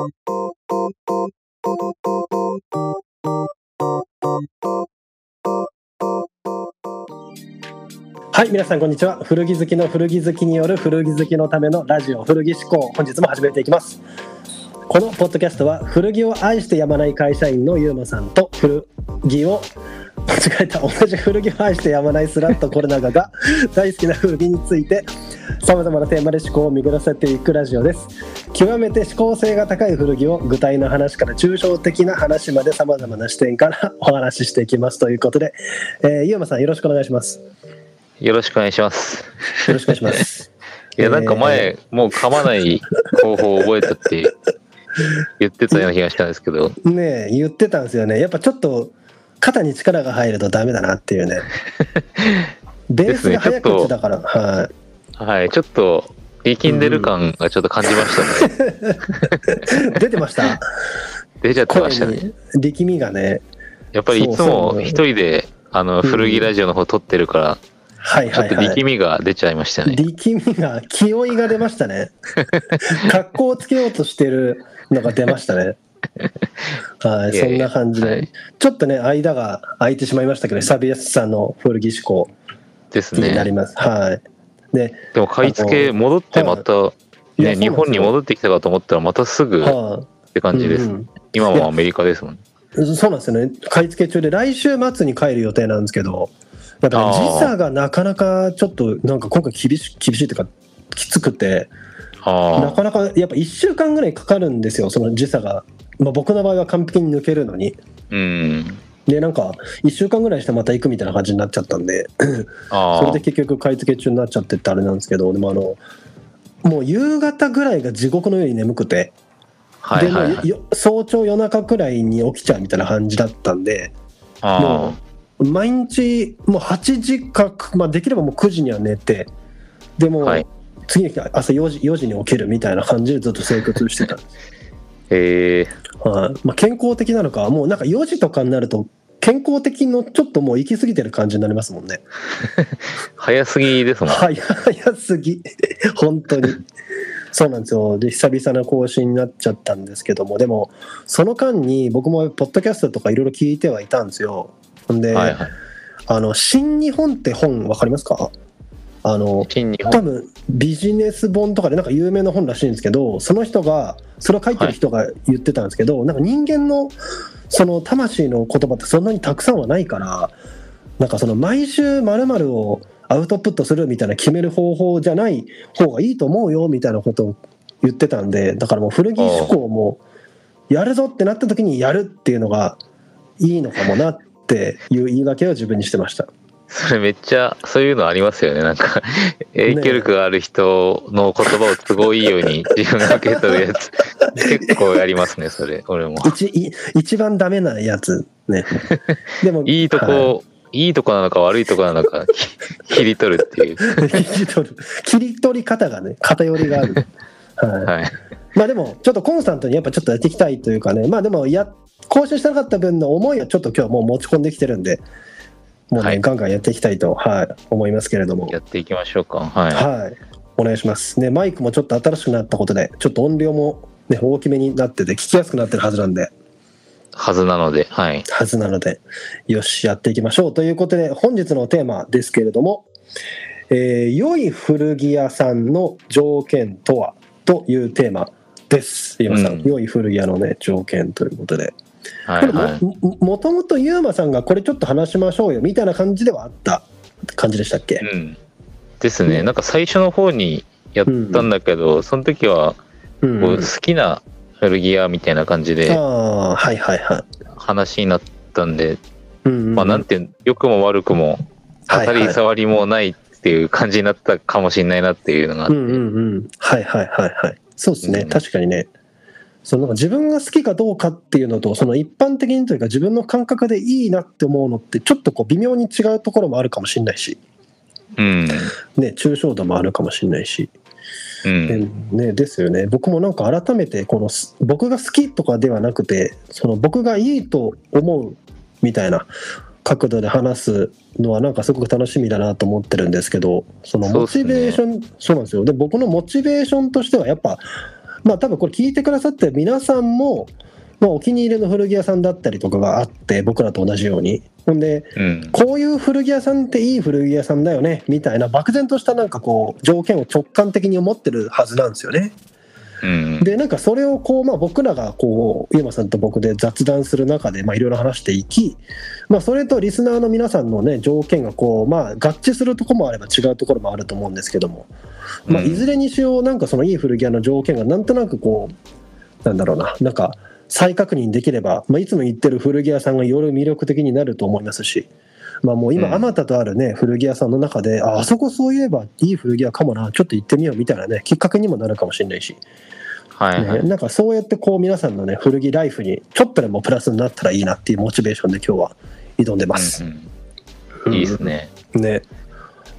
はい、皆さんこんにちは。古着好きの古着好きによる古着好きのためのラジオ古着思考。本日も始めていきます。このポッドキャストは古着を愛してやまない会社員のゆうまさんと古着を間違えた。同じ古着を愛してやまないスラッとコロナ禍が大好きな古着についてさまざまなテーマで思考を巡らせていくラジオです。極めて思考性が高い古着を具体の話から抽象的な話までさまざまな視点からお話ししていきますということで、えー、ゆうまさんよろしくお願いします。よろしくお願いします。よろしくお願いします。いや、なんか前、もう噛まない方法を覚えたって言ってたような気がしたんですけど、ねえ言ってたんですよね。やっぱちょっと肩に力が入るとダメだなっていうね。ベースが早口だから、はい。はい、ちょっと力んでる感がちょっと感じましたね。出てました。出ちゃってま声したね。に力みがね。やっぱりいつも一人で、あの、うん。古着ラジオの方撮ってるから、はいちょっとはいはい力みが出ちゃいましたね。力みが気負いが出ましたね。格好をつけようとしてるのが出ましたね はいそんな感じで、はい。ちょっとね間が空いてしまいましたけど久々さんの古着思考です気になりね。ます、はい。で、でも買い付け戻ってまた、いやね、日本に戻ってきたかと思ったらまたすぐっはい。て感じです。うんうん。今もアメリカですもん。そうなんですよね。買い付け中で来週末に帰る予定なんですけどやっぱ、時差がなかなかちょっとなんか今回厳し厳しいというかきつくてなあかなかやっぱ1週間ぐらいかかるんですよその時差が、まあ、僕の場合は完璧に抜けるのに。あ、うん。でなんか1週間ぐらいしてまた行くみたいな感じになっちゃったんで。それで、結局買い付け中になっちゃってってあれなんですけど。でもあのもう夕方ぐらいが地獄のように眠くて。はいはい、はい。でもよ早朝夜中くらいに起きちゃうみたいな感じだったんで。あもう毎日もう8時か、まあ、できればもう9時には寝て。でも、はい。次の日朝4時 ,4 時に起きるみたいな感じでずっと生活してたんです、えはい。まあ、健康的なのかもうなんか4時とかになると健康的のちょっともう行き過ぎてる感じになりますもんね。早すぎですもん。早早すぎ。本当に。そうなんですよ。で久々の更新になっちゃったんですけども。でもその間に僕もポッドキャストとかいろいろ聞いてはいたんですよ。ほんで、はいはい。あの新日本って本わかりますか？あの。多分ビジネス本とかでなんか有名な本らしいんですけどその人がそれを書いてる人が言ってたんですけど、なんか人間のその魂の言葉ってそんなにたくさんはないからなんかその毎週〇〇をアウトプットするみたいな決める方法じゃない方がいいと思うよみたいなことを言ってたんでだからもう古着思考もやるぞってなった時にやるっていうのがいいのかもなっていう言い訳を自分にしてました。それめっちゃ、そういうのありますよね。なんか、影響力がある人の言葉を都合いいように自分が受け取るやつ。結構やりますね、それ。俺も。一い一番ダメなやつね。でもいいとこ、、はいいとこなのか悪いとこなのか、き 切り取るっていう。い切り取る切り取り方がね偏りがある。はい。はい。まあでもちょっとコンスタントにやっぱちょっとやっていきたいというかね。まあでもや更新してなかった分の思いをちょっと今日もう持ち込んできてるんで、もうね、はいガンガンやっていきたいとはい思いますけれども。やっていきましょうか。はい。はい。お願いします。ねマイクもちょっと新しくなったことでちょっと音量もね大きめになってて聞きやすくなってるはずなんで。はずなので、はい。はずなので、よし、やっていきましょう。ということで、本日のテーマですけれども、えー良い古着屋さんの条件とは？というテーマです。ゆうまさん、うん良い古着屋のね、条件ということで。はいはい。ももともとゆうまさんがこれちょっと話しましょうよみたいな感じではあった感じでしたっけ、うん。ですね。ねなんか最初の方にやったんだけど、その時は、うんこう好きな古着屋みたいな感じでああ、はいはいはい。話になったんで、うんうんまあなんていう良くも悪くも当たり障りもないっていう感じになったかもしれないなっていうのがあって、うんうんうん。はいはいはいはい。そうですね、うん確かにね。そのなんか自分が好きかどうかっていうのと、その一般的にというか自分の感覚でいいなって思うのって、ちょっとこう微妙に違うところもあるかもしれないし、うん。ね、抽象度もあるかもしれないし、うん。ね、ですよね。僕もなんか改めて、このす僕が好きとかではなくて、その僕がいいと思うみたいな角度で話すのはなんかすごく楽しみだなと思ってるんですけどそのモチベーションそう,、なんですよで僕のモチベーションとしてはやっぱまあ多分これ聞いてくださってる皆さんも、まあ、お気に入りの古着屋さんだったりとかがあって僕らと同じようにほんでうん。こういう古着屋さんっていい古着屋さんだよねみたいな漠然としたなんかこう条件を直感的に思ってるはずなんですよね。うん。でなんかそれをこう、まあ、僕らがこうゆうまさんと僕で雑談する中でまあいろいろ話していき、まあ、それとリスナーの皆さんのね条件がこう、まあ、合致するところもあれば違うところもあると思うんですけども、まあ、うんいずれにしようなんかそのいい古着屋の条件がなんとなくこうなんだろうななんか再確認できれば、まあ、いつも言ってる古着屋さんがより魅力的になると思いますし。まあ、もう今、うんあまたとあるね、古着屋さんの中で、ああそこそういえばいい古着屋かもな、ちょっと行ってみようみたいなね、きっかけにもなるかもしれないし、ね、はいはい。なんかそうやってこう皆さんのね古着ライフにちょっとでもプラスになったらいいなっていうモチベーションで今日は挑んでます。うんうんいいですね。ね。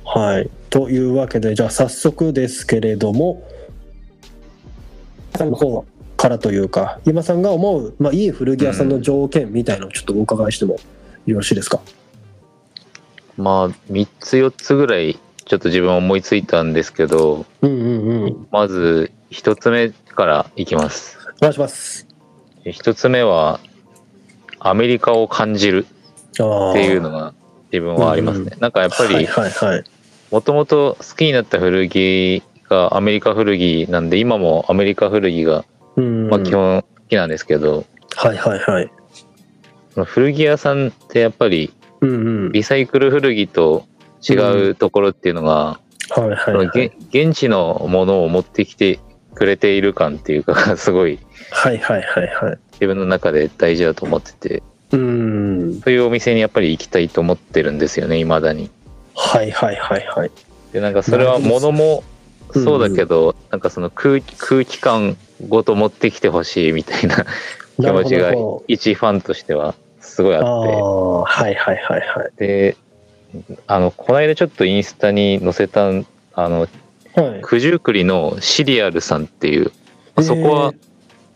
はい。というわけでじゃあ早速ですけれどもさんの方からというか今さんが思う、まあ、いい古着屋さんの条件みたいのをちょっとお伺いしてもよろしいですか、まあ、3つ4つぐらい、ちょっと自分思いついたんですけど、うん、うんうんおまず1つ目からいきます。願いします。1つ目は、アメリカを感じるあっていうのが自分はありますね。なんかやっぱはいり、はいはい。もともと好きになった古着がアメリカ古着なんで、今もアメリカ古着が、うん、まあ、基本好きなんですけど、はいはいはい。古着屋さんってやっぱりうんうん。リサイクル古着と違うところっていうのが、はいはいそのはい。げ現地のものを持ってきてくれている感っていうか すごいはいはいはいはい。自分の中で大事だと思っててうん。そういうお店にやっぱり行きたいと思ってるんですよね未だに。はいはいはいはい。でなんかそれは物もうんそうだけど、なんかその空気空気感ごと持ってきてほしいみたいな 気持ちが一ファンとしてはすごいあどってああ、はいはいはいはい。であのこの間ちょっとインスタに載せたあのはい。九十九里のシリアルさんっていうそこは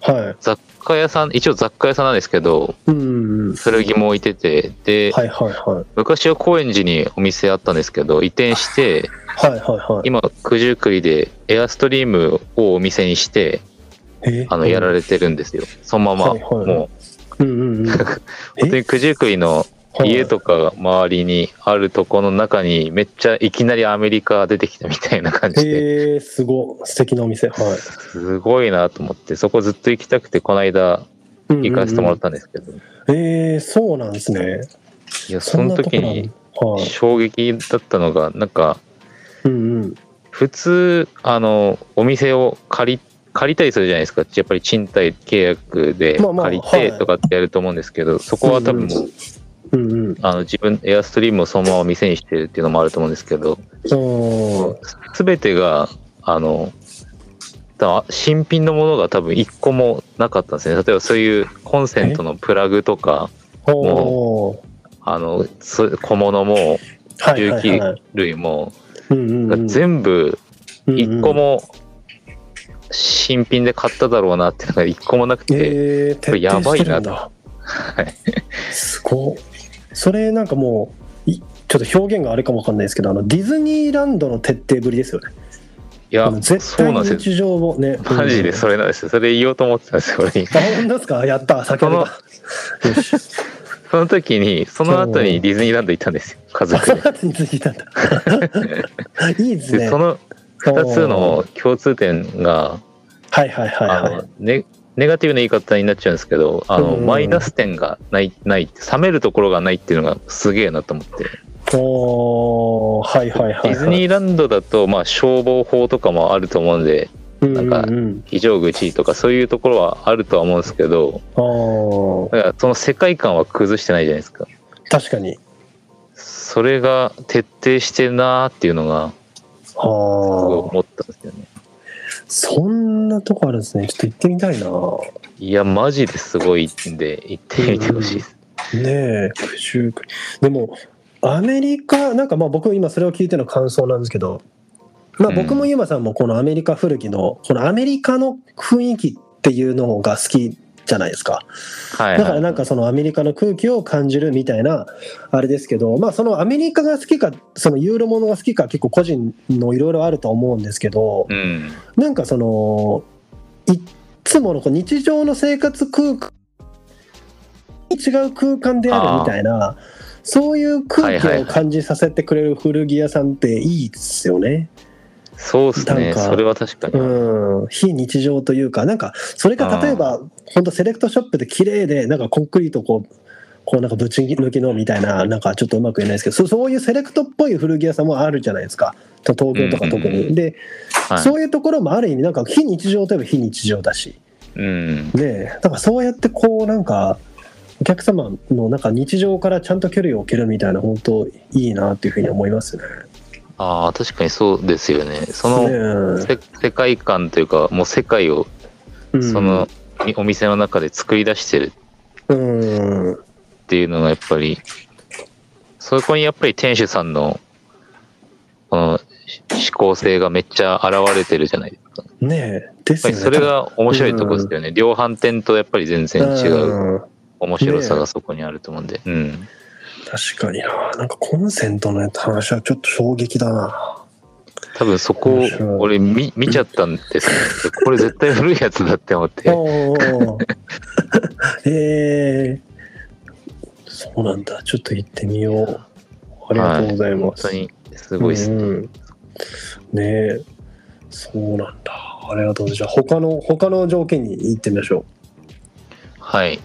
えーはい。雑貨屋さん一応雑貨屋さんなんですけど古着も置いててで、はいはい。昔は高円寺にお店あったんですけど移転してはいはいはい。今九十九里でエアストリームをお店にしてえ？ーあのやられてるんですよそのままはいはいはいもうんうんうん。う 本当に九十九里の家ととかが周りにあるとこの中にめっちゃいきなりアメリカ出てきたみたいな感じでえー、すごい素敵なお店。はい。すごいなと思ってそこずっと行きたくてこの間行かせてもらったんですけど、えー、そうなんですね。いやその時にはい。衝撃だったのがなんかうんうん。普通あのお店を借り借りたりするじゃないですか。やっぱり賃貸契約でまあまあ借りはいてとかってやると思うんですけど、そこは多分もう、うんうん。あの自分エアストリームをそのまま店にしてるっていうのもあると思うんですけど全てがあの新品のものが多分一個もなかったんですね。例えばそういうコンセントのプラグとかおー。あのそ小物もはいはい重はい。機類も、うんうんうん。全部うんうん。一個も新品で買っただろうなっていうのが一個もなくて、えー、これやばいな徹底してるんだ。はい。すごいそれなんかもういちょっと表現があれかもわかんないですけどあのディズニーランドの徹底ぶりですよね。いや絶対そうなんですよ。日常をねマジでそれれなんですよ。それ言おうと思ってたんですよ俺。にあ本当ですか？やった先ほど。その時にその後にディズニーランド行ったんですよ家族で。その後に続いたんだいいですね。でその2つの共通点がはいはいはいあはい。のネネガティブな言い方になっちゃうんですけどあのうん。マイナス点がないない冷めるところがないっていうのがすげえなと思って。おーはいはいはいはい。ディズニーランドだとまあ消防法とかもあると思うんでなんか非常口とかそういうところはあるとは思うんですけどあー。だからその世界観は崩してないじゃないですか。確かに。それが徹底してるなーっていうのがあすごいー思ったんですよねそんなとこあるんですね。ちょっと行ってみたいな。いやマジですごいんで行ってみてほしいです。ねえ九十九でもアメリカなんかまあ僕今それを聞いての感想なんですけどまあうん。僕もユマさんもこのアメリカ古着のこのアメリカの雰囲気っていうのが好きじゃないですか。はいはい。だからなんかそのアメリカの空気を感じるみたいなあれですけどまあそのアメリカが好きかそのユーロものが好きか結構個人のいろいろあると思うんですけどうん。なんかそのいっつものこう日常の生活空間に違う空間であるみたいなそういう空気を感じさせてくれる古着屋さんっていいですよね。そうですね。それは確かに。うん、非日常というか、なんか、それが例えば、本当セレクトショップで綺麗で、なんかコンクリートこう、こうなんかぶち抜きのみたいな、なんかちょっとうまく言えないですけど、そそういうセレクトっぽい古着屋さんもあるじゃないですか。と東京とか特うんうんうに。で、はいそういうところもある意味、なんか非日常といえば非日常だし。うん。ねだからそうやってこう、なんか、お客様のなんか日常からちゃんと距離を置けるみたいな、本当いいなっていうふうに思いますね。ああ、確かにそうですよね。その、世界観というか、もう世界をうんその、お店の中で作り出してるうん、っていうのがやっぱり、そこにやっぱり店主さんの、この思考性がめっちゃ現れてるじゃないですか。ねえ、ですよね。それが面白いとこですよね。量販店とやっぱり全然違ううん面白さがそこにあると思うんで。うん。確かにな。なんかコンセントの話はちょっと衝撃だな。多分そこを俺見見ちゃったんですね。これ絶対古いやつだって思って。おー えー、そうなんだ。ちょっと行ってみよう。ありがとうございます。本当にすごいですね。うんうんねえ、そうなんだ。ありがとうございます。じゃあ他の他の条件に行ってみましょはい。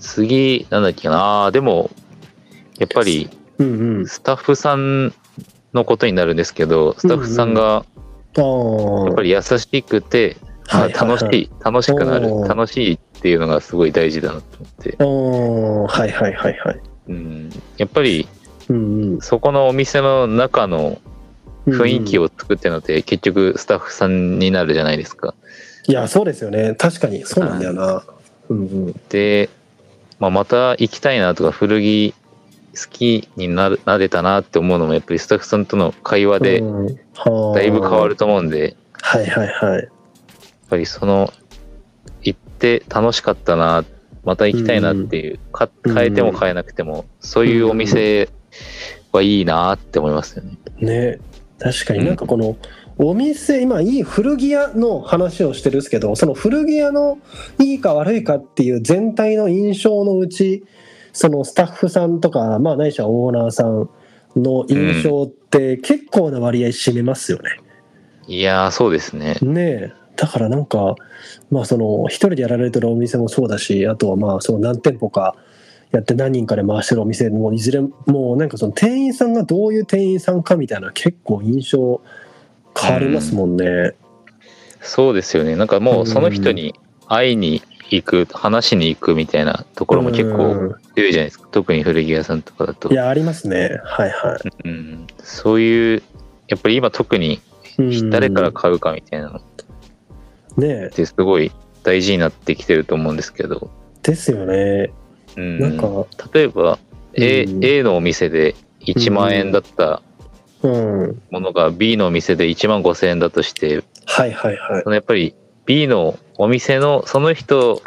次、なんだっけな。でも、やっぱりう。うんうん。スタッフさんのことになるんですけど、スタッフさんが。やっぱり優しくて、まあはい楽しい、楽しくなる楽しいっていうのがすごい大事だなと思って。はいはいはいはい。うん、やっぱりうんうん。そこのお店の中の雰囲気を。を作ってるのって結局スタッフさんになるじゃないですか。いや、そうですよね。確かに、そうなんだよな。うんうん。で、まあ、また行きたいなとか古着好きになるなれたなって思うのもやっぱりスタッフさんとの会話でだいぶ変わると思うんで、はいはいはい。やっぱりその行って楽しかったなまた行きたいなっていう、かうん変えても変えなくてもそういうお店はいいなって思いますよね。ね確かうんになんかこのお店今いい古着屋の話をしてるんですけどその古着屋のいいか悪いかっていう全体の印象のうちそのスタッフさんとかまあないしはオーナーさんの印象って結構な割合占めますよね。いやーそうですね。ねえだからなんかまあその一人でやられてるお店もそうだしあとはまあその何店舗かやって何人かで回してるお店もいずれもうなんかその店員さんがどういう店員さんかみたいな結構印象変わりますもんね。そうですよね。なんかもうその人に会いに行く話しに行くみたいなところも結う構ん。強いじゃないですか。特に古着屋さんとかだと。い。やありますね。はいはうん、そういうやっぱり今特に誰から買うかみたいなの。ってすごい大事になってきてると思うんですけど、ですよね。うん、なんか例えば A,、うん。A のお店で1万円だったうん。ものが B のお店で1万5千円だとしてはいはいはい。そ。のやっぱり B のお店のその人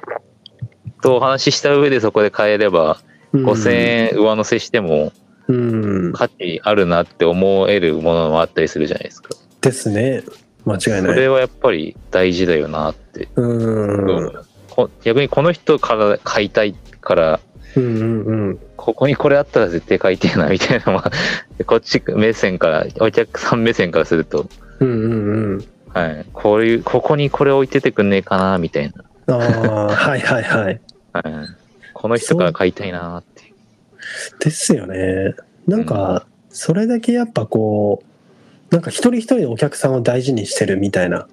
とお話しした上でそこで買えれば5000円上乗せしてもうん価値あるなって思えるものもあったりするじゃないですか。ですね間違いそない。れはやっぱり大事だよなってうんこ逆にこの人から買いたいからうんうんうんここにこれあったら絶対買いたいなみたいなのはこっち目線からお客さん目線からすると、うんうんうん。はい、こういうここにこれ置いててくんねえかなみたいああはいはいはい。な、はい、この人から買いたいなってですよね。なんかそれだけやっぱこうなんか一人一人のお客さんを大事にしてるみたいな、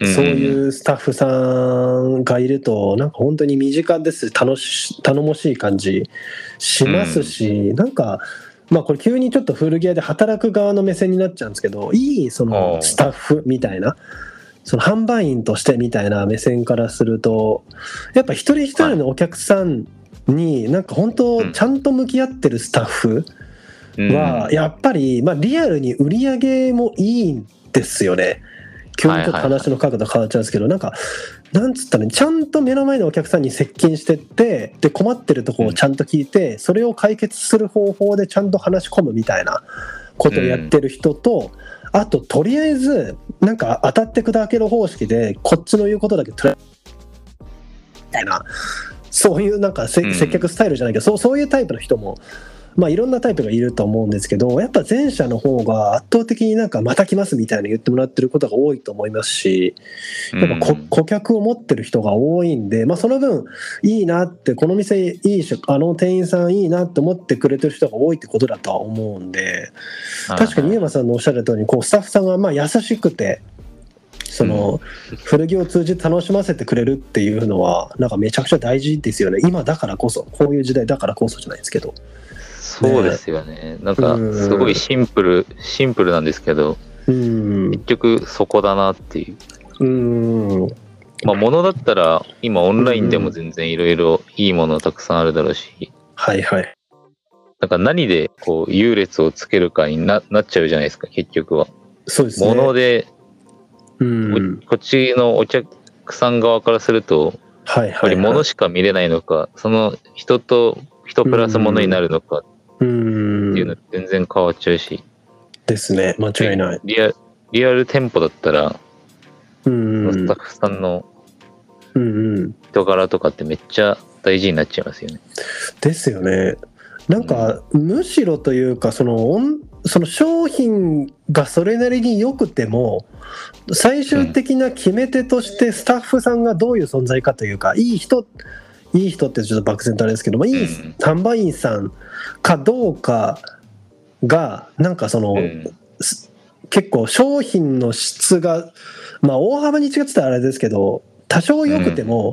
そういうスタッフさんがいるとなんか本当に身近です楽し頼もしい感じしますし、なんかまあこれ急にちょっと古着屋で働く側の目線になっちゃうんですけどいいそおのうスタッフみたいな。その販売員としてみたいな目線からするとやっぱ一人一人のお客さんになんか本当ちゃんと向き合ってるスタッフうんはやっぱりまあリアルに売り上げもいいんですよね。急にちょっと話の角度変わっちゃうんですけどなんかなんつったらいいちゃんと目の前のお客さんに接近してってで困ってるところをちゃんと聞いてそれを解決する方法でちゃんと話し込むみたいなことをやってる人と、あととりあえずなんか当たって砕ける方式でこっちの言うことだけ捉えみたいなそういうなんか接客スタイルじゃないけど、そうそういうタイプの人もまあいろんなタイプがいると思うんですけどやっぱ前者の方が圧倒的になんかまた来ますみたいな言ってもらってることが多いと思いますしやっぱ顧客を持ってる人が多いんで、まあ、その分いいなってこの店いいしあの店員さんいいなって思ってくれてる人が多いってことだとは思うんで確かにはい家山さんのおっしゃる通りこうスタッフさんがまあ優しくてその古着を通じて楽しませてくれるっていうのはなんかめちゃくちゃ大事ですよね。今だからこそこういう時代だからこそじゃないですけどそうですよね。なんか、うんすごいシンプル、シンプルなんですけど、うん。結局そこだなっていう。うん。まあ、物だったら、今オンラインでも全然いろいろいいものたくさんあるだろうし、はいはい。なんか何でこう優劣をつけるかにななっちゃうじゃないですか、結局は。そうですね。物で、うん。こっちのお客さん側からすると、はいやっぱりはいはい物しか見れないのか、その人と人プラス物になるのかうっていうんの全然変わっちゃうし、ですね。間違いない。リアリアル店舗だったら、うんスタッフさんのうんうん。人柄とかってめっちゃ大事になっちゃいますよね。ですよね。なんか、むしろというかそのその商品がそれなりに良くても最終的な決め手としてスタッフさんがどういう存在かというかいい人いい人ってちょっと漠然とあれですけどもいいうん。販売員さんかどうかがなんかその、うん。す結構商品の質がまあ大幅に違ってたらあれですけど多少良くても、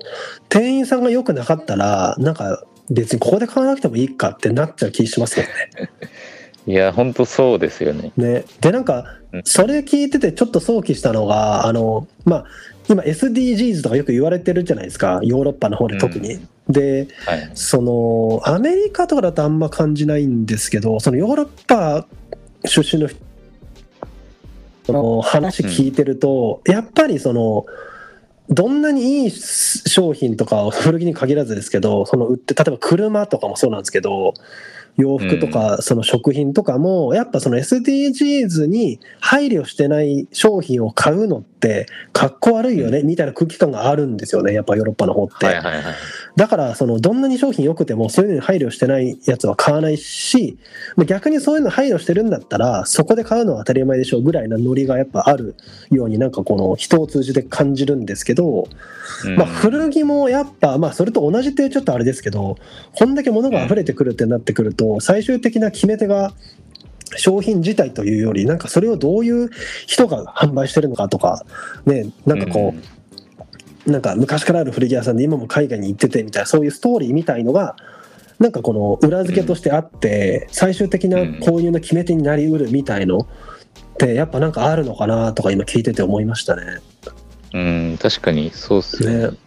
店員さんが良くなかったらなんか別にここで買わなくてもいいかってなっちゃう気しますけどね。いや、ほんとそうですよね。ね。でなんかうん。それ聞いててちょっと想起したのがあのまあ今 SDGs とかよく言われてるじゃないですかヨーロッパの方で特に。ではい。そのアメリカとかだとあんま感じないんですけどそのヨーロッパ出身の人の話聞いてると、やっぱりそのどんなにいい商品とかを古着に限らずですけどその売って例えば車とかもそうなんですけど洋服とかその食品とかもやっぱその SDGs に配慮してない商品を買うのってかっこ悪いよねみたいな空気感があるんですよねやっぱヨーロッパの方って。はいはいはい。だからそのどんなに商品良くてもそういうのに配慮してないやつは買わないしまあ逆にそういうの配慮してるんだったらそこで買うのは当たり前でしょうぐらいなノリがやっぱあるようになんかこの人を通じて感じるんですけど、うんまあ、古着もやっぱまあそれと同じってちょっとあれですけどこんだけ物が溢れてくるってなってくると最終的な決め手が商品自体というよりなんかそれをどういう人が販売してるのかとかねなんかこう、うんなんか昔からある古着屋さんで今も海外に行っててみたいなそういうストーリーみたいのがなんかこの裏付けとしてあって最終的な購入の決め手になりうるみたいのってやっぱなんかあるのかなとか今聞いてて思いましたね。うん、確かにそうっすね。ね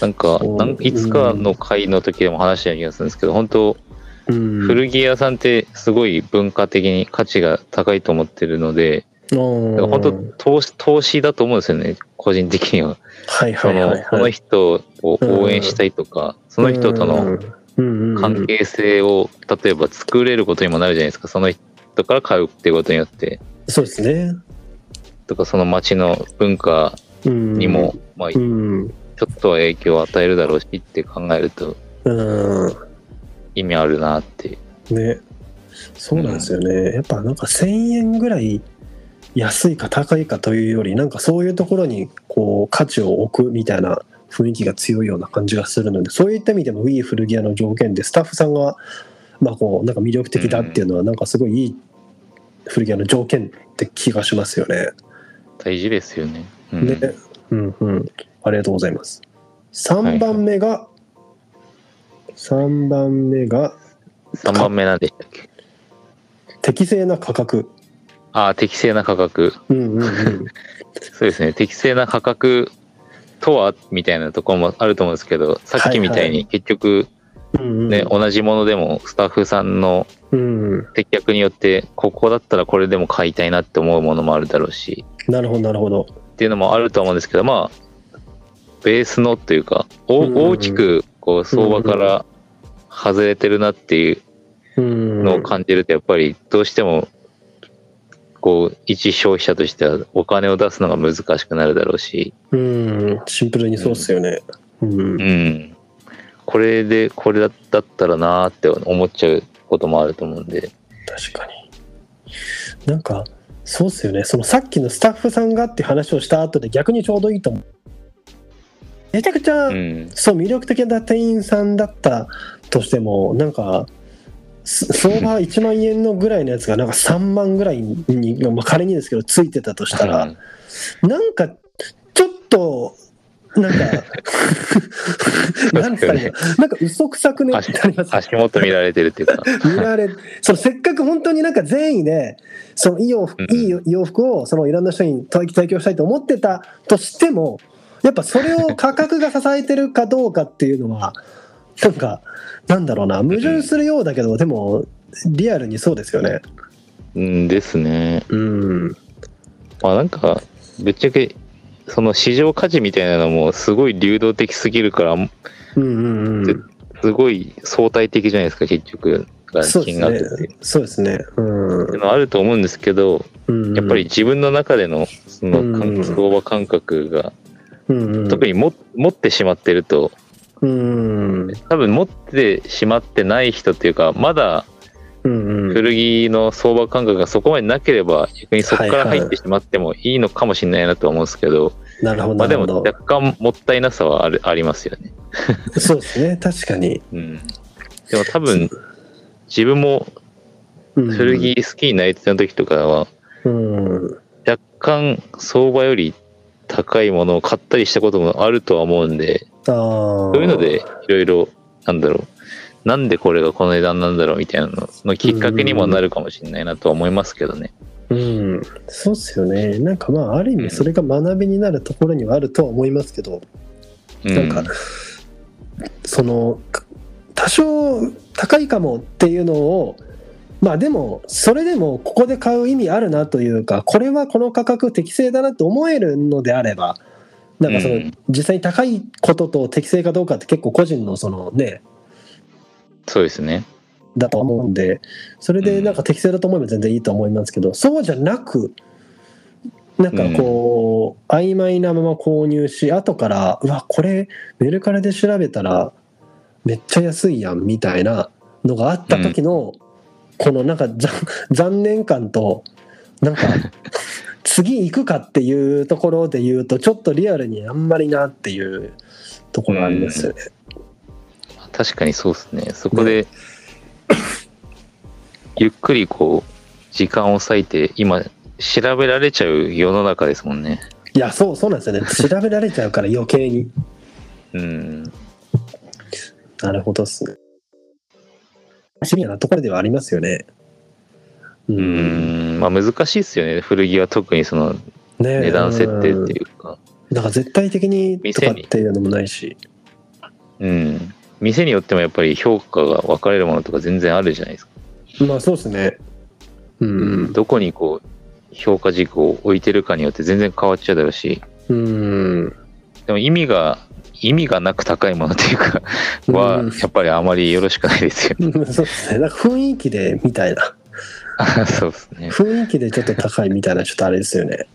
なんかいつかの回の時でも話した気がするんですけど、本当うん、古着屋さんってすごい文化的に価値が高いと思ってるので、うん本当投資投資だと思うんですよね、個人的には。はいはそのいはいはい。その人を応援したいとか、その人との関係性を例えば作れることにもなるじゃないですか、その人から買うっていうことによって。そうですね。とかその街の文化にも、まあ、ちょうん、っとは影響を与えるだろうしって考えるとうん、意味あるなって。ね、そうなんですよね。やっぱなんか1000円ぐらい安いか高いかというより、なんかそういうところにこう価値を置くみたいな雰囲気が強いような感じがするので、そういった意味でも Wii 古着屋の条件でスタッフさんがまあこうなんか魅力的だっていうのはなんかすごいいい古着屋の条件って気がしますよね。大事ですよね。うんね、うんうん、ありがとうございます。3番目が、3番目が3番目なんでしたっけ？適正な価格。ああ、適正な価格。うんうんうん、そうですね。適正な価格とはみたいなところもあると思うんですけど、さっきみたいに結局ね、同じものでもスタッフさんのうん、接客によって、ここだったらこれでも買いたいなって思うものもあるだろうし、なるほどなるほど。っていうのもあると思うんですけど、まあ、ベースのというか、おうんうんうん大きくこう相場から外れてるなっていううん、のを感じると、やっぱりどうしても、構一消費者としてはお金を出すのが難しくなるだろうし、うん。シンプルにそうっすよね。うん。うん。これで、これだったらなーって思っちゃうこともあると思うんで。確かに。なんかそうっすよね。そのさっきのスタッフさんがって話をした後で逆にちょうどいいと思うめちゃくちゃ、うん。そう魅力的な店員さんだったとしてもなんかす相場 1万円のぐらいのやつがなんか3万ぐらいに、まあ、仮にですけどついてたとしたら、なんかちょっとなんか なんかねなんか嘘くさくね？ってなります。足元見られてるっていうか。見られそのせっかく本当になんか善意でそのいい洋服,、うん。いい洋服をそのいろんな人に提提供したいと思ってたとしてもやっぱそれを価格が支えてるかどうかっていうのはなんかなんだろうな矛盾するようだけどでもリアルにそうですよね。うんですね。うんまあなんか、ぶっちゃけ、その市場価値みたいなのもすごい流動的すぎるから、うんうんうんすごい相対的じゃないですか、結局。がそうです金額って。ね。そうですね。うんっていうのはあると思うんですけど、うんやっぱり、自分の中でのそのうん相場感覚が、うんうん、特にも持ってしまってると、うん多分持ってしまってない人っていうか、まだ古着の相場感覚がそこまでなければ、逆にそこから入ってしまってもいいのかもしれないなとは思うんですけど、なるほどまあでも。若干もったいなさはあるありますよね。そうですね。確かに。うん。でも多分、自分もうん古着好きになりた時とかは、うん若干相場より高いものを買ったりしたこともあるとは思うんで、ああそういうのでいろいろ、なんだろう、なんでこれがこの値段なんだろうみたいなののきっかけにもなるかもしれないなとは思いますけどね。うん、そうっすよね。なんかまあある意味それが学びになるところにはあるとは思いますけど、うん、なんかその多少高いかもっていうのをまあでもそれでもここで買う意味あるなというかこれはこの価格適正だなと思えるのであればなんかそのうん実際に高いことと適正かどうかって結構個人のそのねそうですね。だと思うんでそれでなんか適正だと思えば全然いいと思いますけどそうじゃなくなんかこう曖昧なまま購入し後からうわこれメルカリで調べたらめっちゃ安いやんみたいなのがあった時のこのなんかざ残念感となんか 次行くかっていうところで言うとちょっとリアルにあんまりなっていうところありますよね。確かにそうですね。そこで、ゆっくりこう、時間を割いて、今、調べられちゃう世の中ですもんね。いやそうそうなんですよね調べられちゃうから余計に。うん。なるほどっすね。シビアなところではありますよね。うう。ん。まあ難しいですよね。古着は特にそのね値段設定っていうか。なんか絶対的にとかっていうのもないし。うん。店によってもやっぱり評価が分かれるものとか全然あるじゃないですか。まあそうですね。うん。どこにこう、評価軸を置いてるかによって全然変わっちゃうだろうし、うん。でも意味が、意味がなく高いものっていうか、はうん、やっぱりあまりよろしくないですよ。そうですね。なんか雰囲気でみたいな。そうですね。雰囲気でちょっと高いみたいなちょっとあれですよね。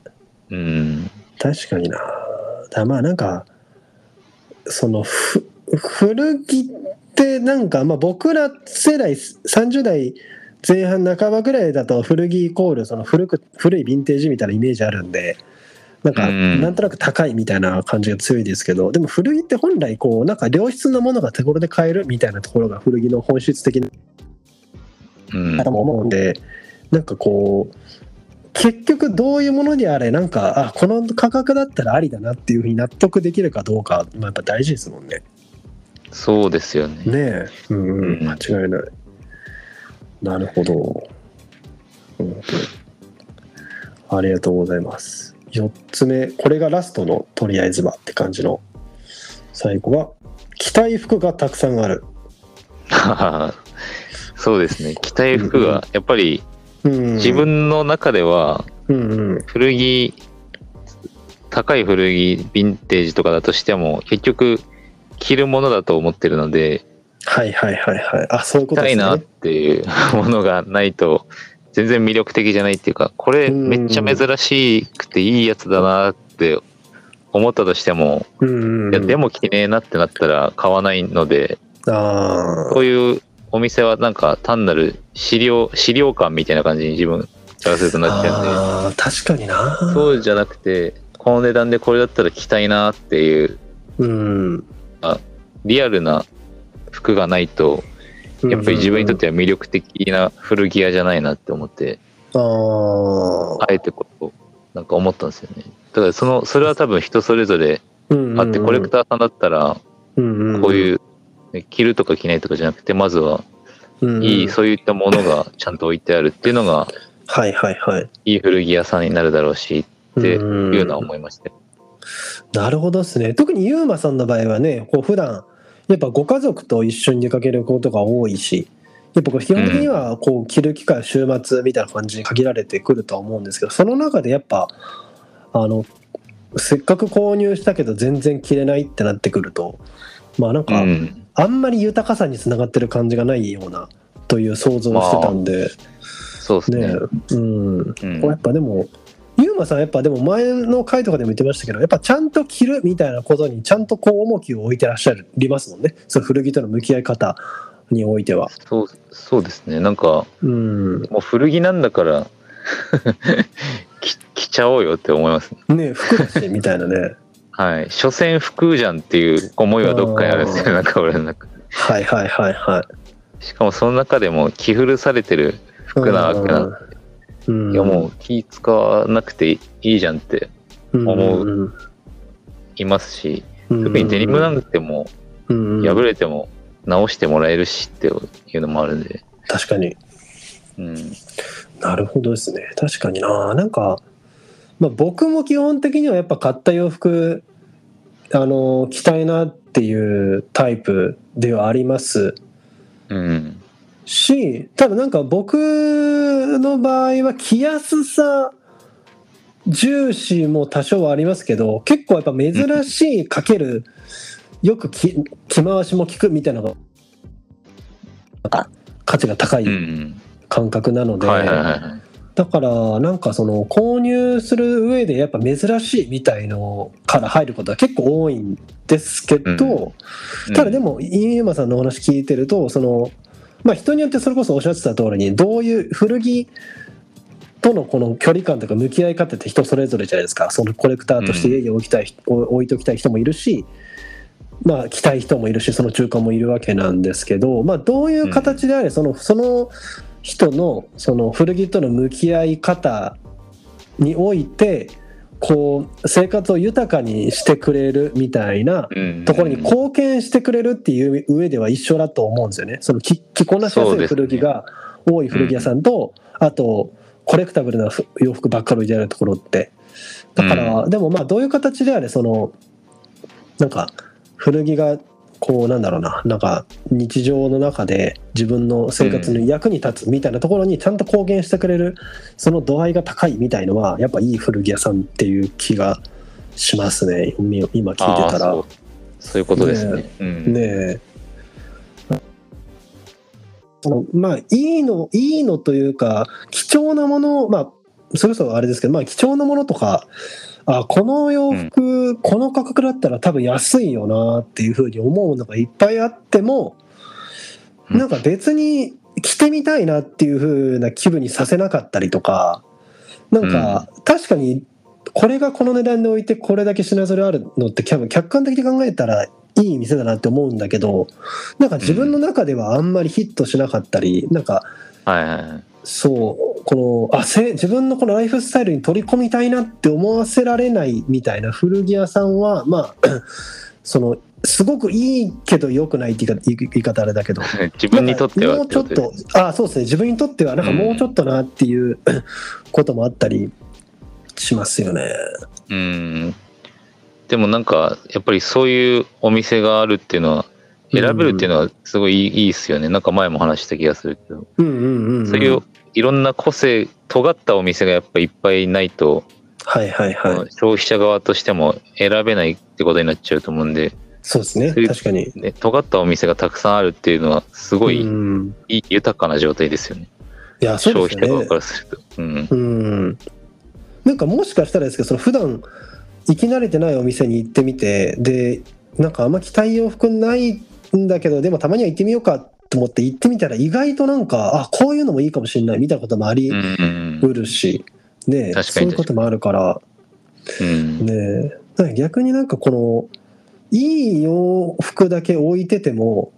うん。確かにな。だまあなんか、そのふ古着ってなんか、まあ、僕ら世代30代前半半ばぐらいだと古着イコールその古く古いヴィンテージみたいなイメージあるんでなんかうんなんとなく高いみたいな感じが強いですけどでも古着って本来こうなんか良質なものが手頃で買えるみたいなところが古着の本質的なうん。方も思うんでなんかこう結局どういうものであれなんかあこの価格だったらありだなっていうふうに納得できるかどうか、まあ、やっぱ大事ですもんね。そうですよね。ねえ、うんうん、うん間違いない。なるほど。うんありがとうございます。4つ目、これがラストのとりあえずはって感じの。最後は、着たい服がたくさんある。そうですね。着たい服が、やっぱりうん、自分の中では、古着、高い古着、ヴィンテージとかだとしても、結局、着るものだと思ってるので、はいはいはいはい。あ、そういう着ことですね。たいなっていうものがないと、全然魅力的じゃないっていうか、これめっちゃ珍しくていいやつだなって思ったとしても、うんいやでも着ねえなってなったら買わないので、あそういうお店はなんか単なる資料、資料館みたいな感じに自分からするとなっちゃうんで、確かにな。そうじゃなくて、この値段でこれだったら着たいなっていう、うん。リアルな服がないと、やっぱり自分にとっては魅力的な古着屋じゃないなって思って、あああえてこう、なんか思ったんですよね。だからその、それは多分人それぞれあって、コレクターさんだったら、こうういう、ね着るとか着ないとかじゃなくて、まずは、んいい、そういったものがちゃんと置いてあるっていうのが、はいはいはい。いい古着屋さんになるだろうし、っていうのは思いましたよ。なるほどですね。特にユーマさんの場合はねこう普段やっぱご家族と一緒に出かけることが多いしやっぱこう基本的にはこう着る機会は週末みたいな感じに限られてくるとは思うんですけどその中でやっぱあのせっかく購入したけど全然着れないってなってくるとまあなんうかん。あんまり豊かさにつながってる感じがないようなという想像をしてたんで、そうですねね。うんうんこれやっぱでもユーマさんやっぱでも前の回とかでも言ってましたけどやっぱちゃんと着るみたいなことにちゃんとこう重きを置いてらっしゃりますもんねその古着との向き合い方においてはそう、そうですね。なんか、うんもう古着なんだから、着着ちゃおうよって思いますね。ね服だしみたいなね はい。所詮服じゃんっていう思いはどっかにあるんですよ。なんか俺の中ではいはいはいはいしかもその中でも着古されてる服なわけなんで、うん。いやもう気使わなくていいじゃんって思う。いますし、うん特にデニムなんてもうん。破れても直してもらえるしっていうのもあるんで、確かに。うん。なるほどですね。確かにな。なんか、まあ、僕も基本的にはやっぱ買った洋服あの着たいなっていうタイプではあります。うん。しただなんか僕の場合は着やすさ重視も多少はありますけど結構やっぱ珍しいかけるよく着着回しも効くみたいなのが価値が高いうん。感覚なので。だからなんかその購入する上でやっぱ珍しいみたいのから入ることは結構多いんですけど、ただでも、も飯山さんのお話聞いてるとその、まあ、人によってそれこそおっしゃってた通りにどういう古着とのこの距離感とか向き合い方って人それぞれじゃないですか。そのコレクターとして家に置きたい、置いときたい人もいるしまあ着たい人もいるしその中間もいるわけなんですけど、まあ、どういう形であれそのその人のその古着との向き合い方においてこう生活を豊かにしてくれるみたいなうんところに貢献してくれるっていう上では一緒だと思うんですよね。その着着こなしやすい古着が多い古着屋さんと、あとコレクタブルなふ洋服ばっかり置いてあるところって。だから、でもまあどういう形であれそのなんか古着がこうなんだろうななんか日常の中で自分の生活に役に立つみたいなところにちゃんと貢献してくれるその度合いが高いみたいのはやっぱいい古着屋さんっていう気がしますね今今聞いてたらそう。いうことですね。うん。ねえそのまあいいのいいのというか貴重なものまあそれこそあれですけどまあ貴重なものとかあこの洋服、この価格だったら多分安いよなっていうふうに思うのがいっぱいあっても、うん。なんか別に着てみたいなっていうふうな気分にさせなかったりとかなんか確かにこれがこの値段で置いてこれだけ品揃えあるのって多分客観的に考えたらいい店だなって思うんだけどなんか自分の中ではあんまりヒットしなかったりなんかはいはいはい。そうこのあせ自分のこのライフスタイルに取り込みたいなって思わせられないみたいな古着屋さんはまあ そのすごくいいけど良くないって言い方言い言い方あれだけど 自分にとってはもうちょっとあそうですね自分にとってはなんかもうちょっとなっていう、こともあったりしますよね。うん。でもなんか、やっぱりそういうお店があるっていうのは、選べるっていうのはすごいいい,、いいっすよね。なんか前も話した気がするけど。うんうんうんうん、そういういろんな個性、尖ったお店がやっぱいっぱいないと、はいはいはい消費者側としても選べないってことになっちゃうと思うんで、そうですね確かに。ね、尖ったお店がたくさんあるっていうのは、すごい豊かな状態ですよね。いやそう消費者側からすると。うん。うんなんかもしかしたらですけどその普段行き慣れてないお店に行ってみてでなんかあんま着たい洋服ないんだけどでもたまには行ってみようかと思って行ってみたら意外となんかあこういうのもいいかもしれないみたいなこともありうん。うんうるし、ねそういうこともあるから。うん。ね逆になんかこのいい洋服だけ置いてても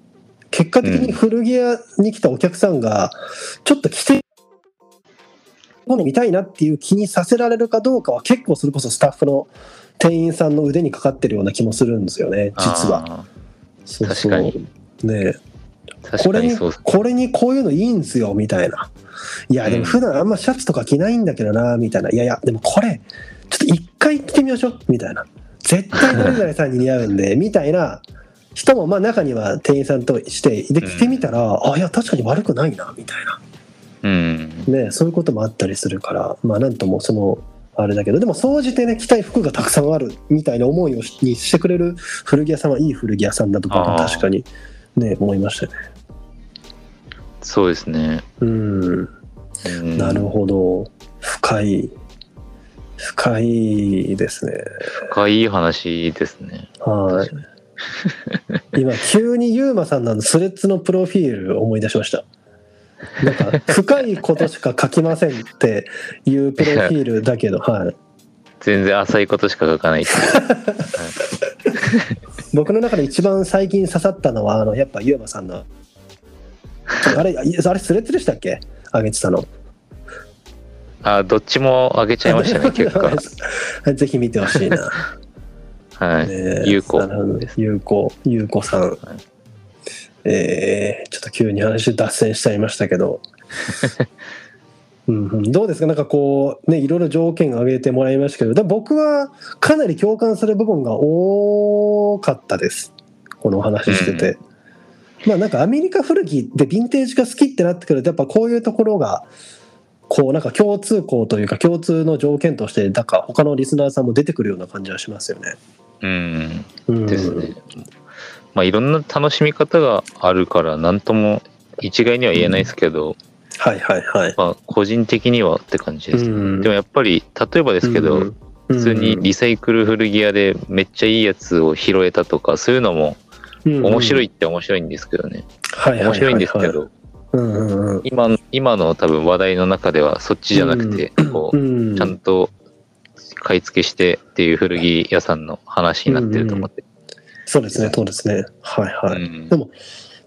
結果的に古着屋に来たお客さんがちょっと着てもの見たいなっていう気にさせられるかどうかは結構それこそスタッフの店員さんの腕にかかってるような気もするんですよね実は。あそう確かに。ねこれに。これにこういうのいいんですよみたいな。いやでも普段あんまシャツとか着ないんだけどなみたいな。いやいやでもこれちょっと一回着てみましょうみたいな。絶対誰々さんに似合うんで みたいな人もまあ中には店員さんとしてで着てみたら、あいや確かに悪くないなみたいな。うん。ねそういうこともあったりするからまあなんともそのあれだけどでも総じてね着たい服がたくさんあるみたいな思いをしにしてくれる古着屋さんはいい古着屋さんだと僕は確かにね思いましたね。そうですね。うん。うん。なるほど。深い深いですね。深い話ですね。はい。今急にユーマさんのスレッズのプロフィール思い出しました。なんか深いことしか書きませんっていうプロフィールだけど、はい、全然浅いことしか書かな い。僕の中で一番最近刺さったのはあのやっぱユーマさんの。あれあれスレッズでしたっけ？上げてたの。あ、どっちも上げちゃいましたね、結果。はいぜひ見てほしいな。はい。ね有効有効有効さん、えーちょっと急に話脱線しちゃいましたけど うんうん、どうですか？なんかこうねいろいろ条件挙げてもらいましたけど僕はかなり共感する部分が多かったですこのお話してて、まあなんかアメリカ古着でヴィンテージが好きってなってくるとやっぱこういうところがこうなんか共通項というか共通の条件としてなんか他のリスナーさんも出てくるような感じはしますよね。うん。うん、ですね。まあ、いろんな楽しみ方があるから、なんとも一概には言えないですけど、はいはいはい。まあ、個人的にはって感じです。うん。でもやっぱり、例えばですけど、うん。普通にリサイクル古着屋でめっちゃいいやつを拾えたとか、そういうのも面白い、いって面白いんですけどね。はい面白いんですけど、今今の多分話題の中ではそっちじゃなくて、こううん。ちゃんと買い付けしてっていう古着屋さんの話になってると思って。そうですねそうですね。はいはい、うん。でも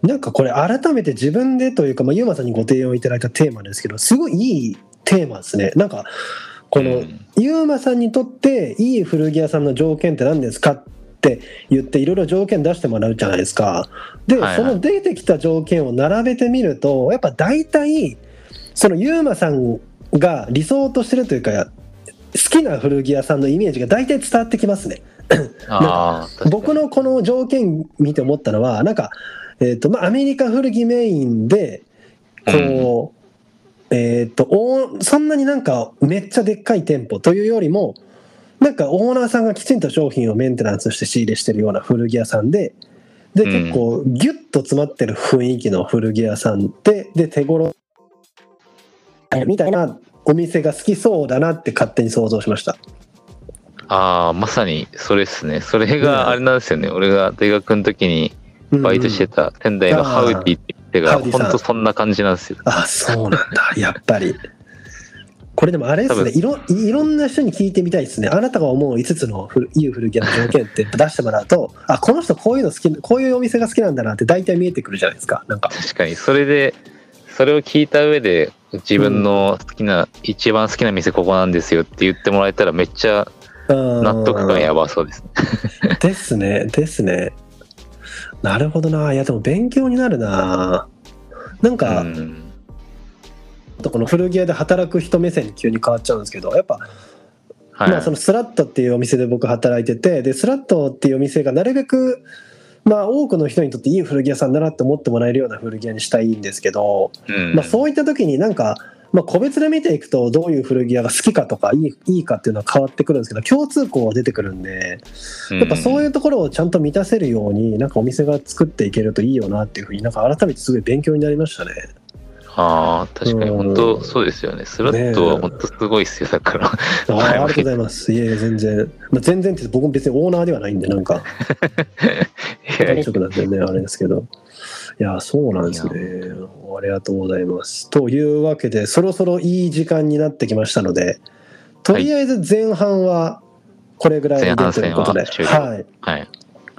なんかこれ改めて自分でというか、まあ、ゆうまさんにご提案いただいたテーマですけどすごいいいテーマですね。なんかこの、うん。ゆうまさんにとっていい古着屋さんの条件って何ですかって言っていろいろ条件出してもらうじゃないですか。で、はいはい。その出てきた条件を並べてみるとやっぱ大体そのゆうまさんが理想としてるというか好きな古着屋さんのイメージが大体伝わってきますね。僕のこの条件見て思ったのはなんか、えーとまあ、アメリカ古着メインでこう、えー、とおそんなになんかめっちゃでっかい店舗というよりもなんかオーナーさんがきちんと商品をメンテナンスして仕入れしてるような古着屋さんででうん結構ギュッと詰まってる雰囲気の古着屋さんでで手頃みたいなお店が好きそうだなって勝手に想像しました。ああ、まさにそれですね。それがあれなんですよね。俺が大学の時にバイトしてた仙台のハウディって店がハウディさん。本当そんな感じなんですよ。あそうなんだ。やっぱり。これでもあれですね。いろいろんな人に聞いてみたいですね。あなたが思う5つの古いい古着屋の条件って出してもらうとあこの人こういうの好きこういうお店が好きなんだなって大体見えてくるじゃないですか。なんか。確かに、それで、それを聞いた上で、自分の好きな、一番好きな店ここなんですよって言ってもらえたらめっちゃ納納得感やばそうですね。ですねですねなるほどな。いやでも勉強になるな。なんか、うん。この古着屋で働く人目線に急に変わっちゃうんですけどやっぱはい。まあ、そのスラットっていうお店で僕働いててでスラットっていうお店がなるべく、まあ、多くの人にとっていい古着屋さんだなって思ってもらえるような古着屋にしたいんですけど、うん。まあ、そういった時になんか、まあ、個別で見ていくとどういう古着屋が好きかとかいいいいかっていうのは変わってくるんですけど共通項は出てくるんでやっぱそういうところをちゃんと満たせるようになんかお店が作っていけるといいよなっていうふうになんか改めてすごい勉強になりましたね。ああ、確かに、うん本当そうですよね。スロットは本当すごいっすよ、だから。あーありがとうございます。いえいえ、全然。まあ、全然って僕も別にオーナーではないんで、なんか、いやいや職なんでね、あれですけど。いや、そうなんですね。ありがとうございます。というわけで、そろそろいい時間になってきましたので、とりあえず前半はこれぐらいでということで、戦はい。はい。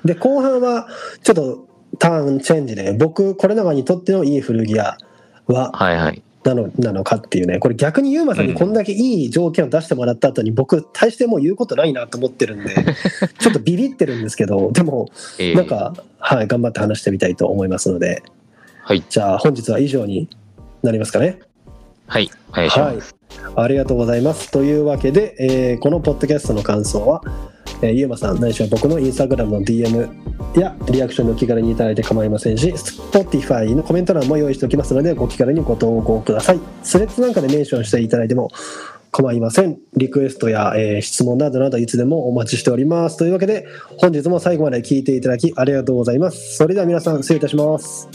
で、後半はちょっとターンチェンジで、僕、これ長にとってのいい古着屋ははいはい。なのなのかっていうね、これ逆にユーマさんにこんだけいい条件を出してもらった後に、僕、大してもう言うことないなと思ってるんで、ちょっとビビってるんですけど、でも、えーなんか、はい、頑張って話してみたいと思いますので、はい。じゃあ本日は以上になりますかね。はい。お願いします。ありがとうございます。というわけで、えーこのポッドキャストの感想は、えーゆうまさん、ないしは僕のインスタグラムの DM やリアクションのお気軽にいただいて構いませんし、Spotify のコメント欄も用意しておきますので、ご気軽にご投稿ください。スレッズなんかでメンションしていただいても構いません。リクエストや、えー質問などなどいつでもお待ちしております。というわけで、本日も最後まで聞いていただきありがとうございます。それでは皆さん、失礼いたします。